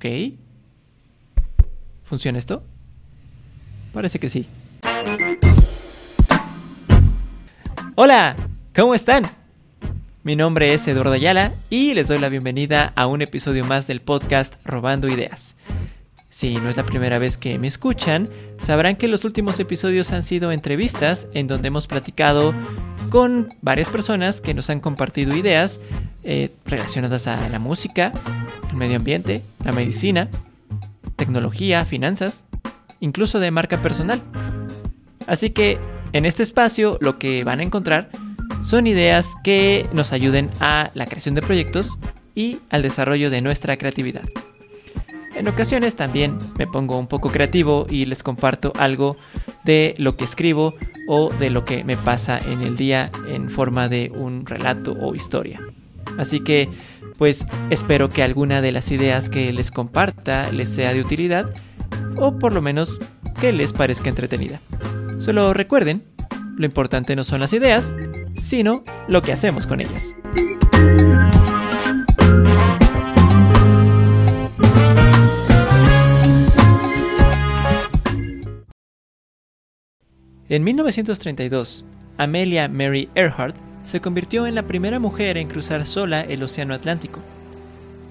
Ok. ¿Funciona esto? Parece que sí. Hola, ¿cómo están? Mi nombre es Eduardo Ayala y les doy la bienvenida a un episodio más del podcast Robando Ideas. Si no es la primera vez que me escuchan, sabrán que los últimos episodios han sido entrevistas en donde hemos platicado con varias personas que nos han compartido ideas eh, relacionadas a la música, el medio ambiente, la medicina, tecnología, finanzas, incluso de marca personal. Así que en este espacio lo que van a encontrar son ideas que nos ayuden a la creación de proyectos y al desarrollo de nuestra creatividad. En ocasiones también me pongo un poco creativo y les comparto algo de lo que escribo o de lo que me pasa en el día en forma de un relato o historia. Así que, pues espero que alguna de las ideas que les comparta les sea de utilidad o por lo menos que les parezca entretenida. Solo recuerden, lo importante no son las ideas, sino lo que hacemos con ellas. En 1932, Amelia Mary Earhart se convirtió en la primera mujer en cruzar sola el Océano Atlántico.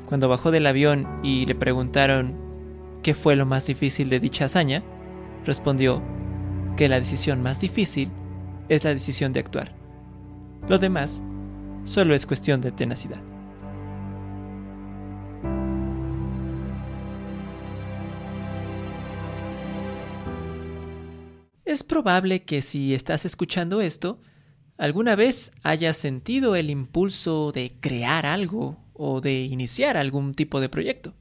Cuando bajó del avión y le preguntaron qué fue lo más difícil de dicha hazaña, respondió que la decisión más difícil es la decisión de actuar. Lo demás solo es cuestión de tenacidad. Es probable que si estás escuchando esto, alguna vez hayas sentido el impulso de crear algo o de iniciar algún tipo de proyecto.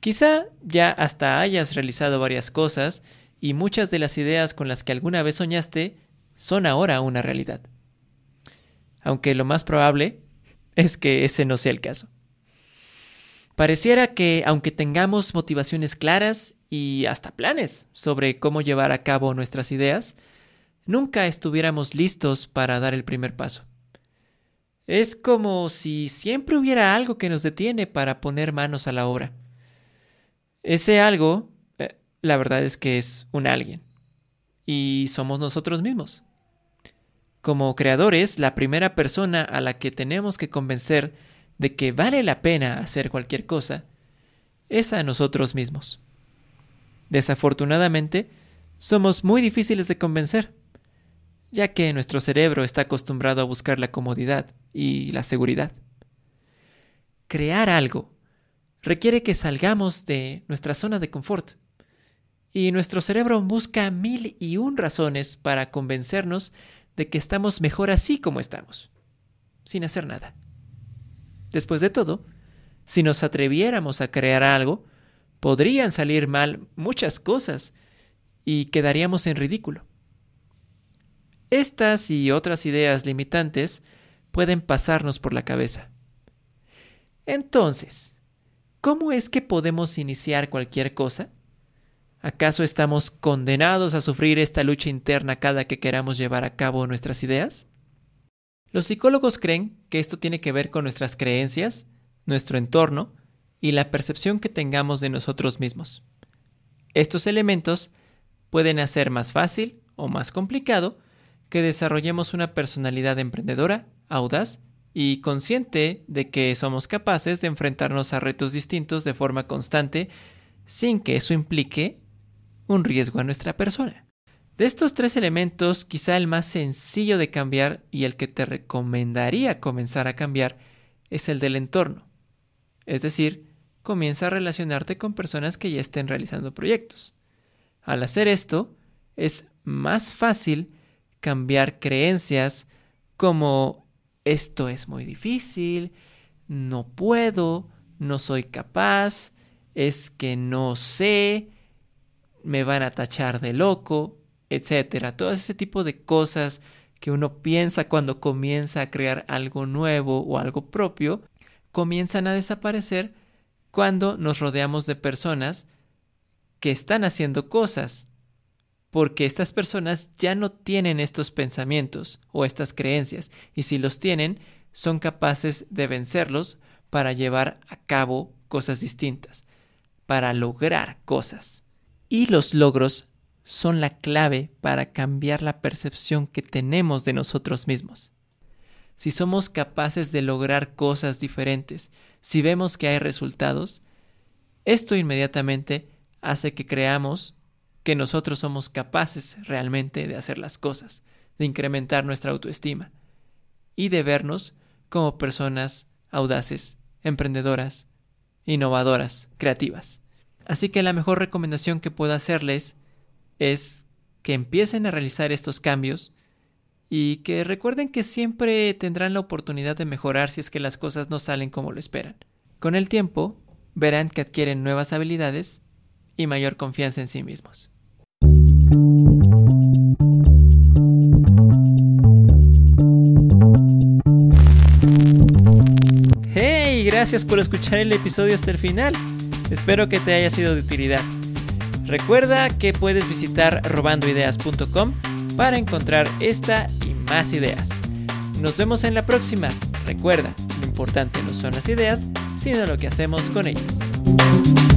Quizá ya hasta hayas realizado varias cosas y muchas de las ideas con las que alguna vez soñaste son ahora una realidad. Aunque lo más probable es que ese no sea el caso. Pareciera que aunque tengamos motivaciones claras y hasta planes sobre cómo llevar a cabo nuestras ideas, nunca estuviéramos listos para dar el primer paso. Es como si siempre hubiera algo que nos detiene para poner manos a la obra. Ese algo, eh, la verdad es que es un alguien. Y somos nosotros mismos. Como creadores, la primera persona a la que tenemos que convencer de que vale la pena hacer cualquier cosa es a nosotros mismos. Desafortunadamente, somos muy difíciles de convencer, ya que nuestro cerebro está acostumbrado a buscar la comodidad y la seguridad. Crear algo requiere que salgamos de nuestra zona de confort, y nuestro cerebro busca mil y un razones para convencernos de que estamos mejor así como estamos, sin hacer nada. Después de todo, si nos atreviéramos a crear algo, podrían salir mal muchas cosas y quedaríamos en ridículo. Estas y otras ideas limitantes pueden pasarnos por la cabeza. Entonces, ¿cómo es que podemos iniciar cualquier cosa? ¿Acaso estamos condenados a sufrir esta lucha interna cada que queramos llevar a cabo nuestras ideas? Los psicólogos creen que esto tiene que ver con nuestras creencias, nuestro entorno y la percepción que tengamos de nosotros mismos. Estos elementos pueden hacer más fácil o más complicado que desarrollemos una personalidad emprendedora, audaz y consciente de que somos capaces de enfrentarnos a retos distintos de forma constante sin que eso implique un riesgo a nuestra persona. De estos tres elementos, quizá el más sencillo de cambiar y el que te recomendaría comenzar a cambiar es el del entorno. Es decir, comienza a relacionarte con personas que ya estén realizando proyectos. Al hacer esto, es más fácil cambiar creencias como esto es muy difícil, no puedo, no soy capaz, es que no sé, me van a tachar de loco, etcétera. Todo ese tipo de cosas que uno piensa cuando comienza a crear algo nuevo o algo propio, comienzan a desaparecer cuando nos rodeamos de personas que están haciendo cosas, porque estas personas ya no tienen estos pensamientos o estas creencias, y si los tienen, son capaces de vencerlos para llevar a cabo cosas distintas. para lograr cosas. Y los logros son la clave para cambiar la percepción que tenemos de nosotros mismos. Si somos capaces de lograr cosas diferentes, si vemos que hay resultados, esto inmediatamente hace que creamos que nosotros somos capaces realmente de hacer las cosas, de incrementar nuestra autoestima y de vernos como personas audaces, emprendedoras, innovadoras, creativas. Así que la mejor recomendación que puedo hacerles es que empiecen a realizar estos cambios y que recuerden que siempre tendrán la oportunidad de mejorar si es que las cosas no salen como lo esperan. Con el tiempo, verán que adquieren nuevas habilidades y mayor confianza en sí mismos. ¡Hey! Gracias por escuchar el episodio hasta el final. Espero que te haya sido de utilidad. Recuerda que puedes visitar robandoideas.com para encontrar esta y más ideas. Nos vemos en la próxima. Recuerda, lo importante no son las ideas, sino lo que hacemos con ellas.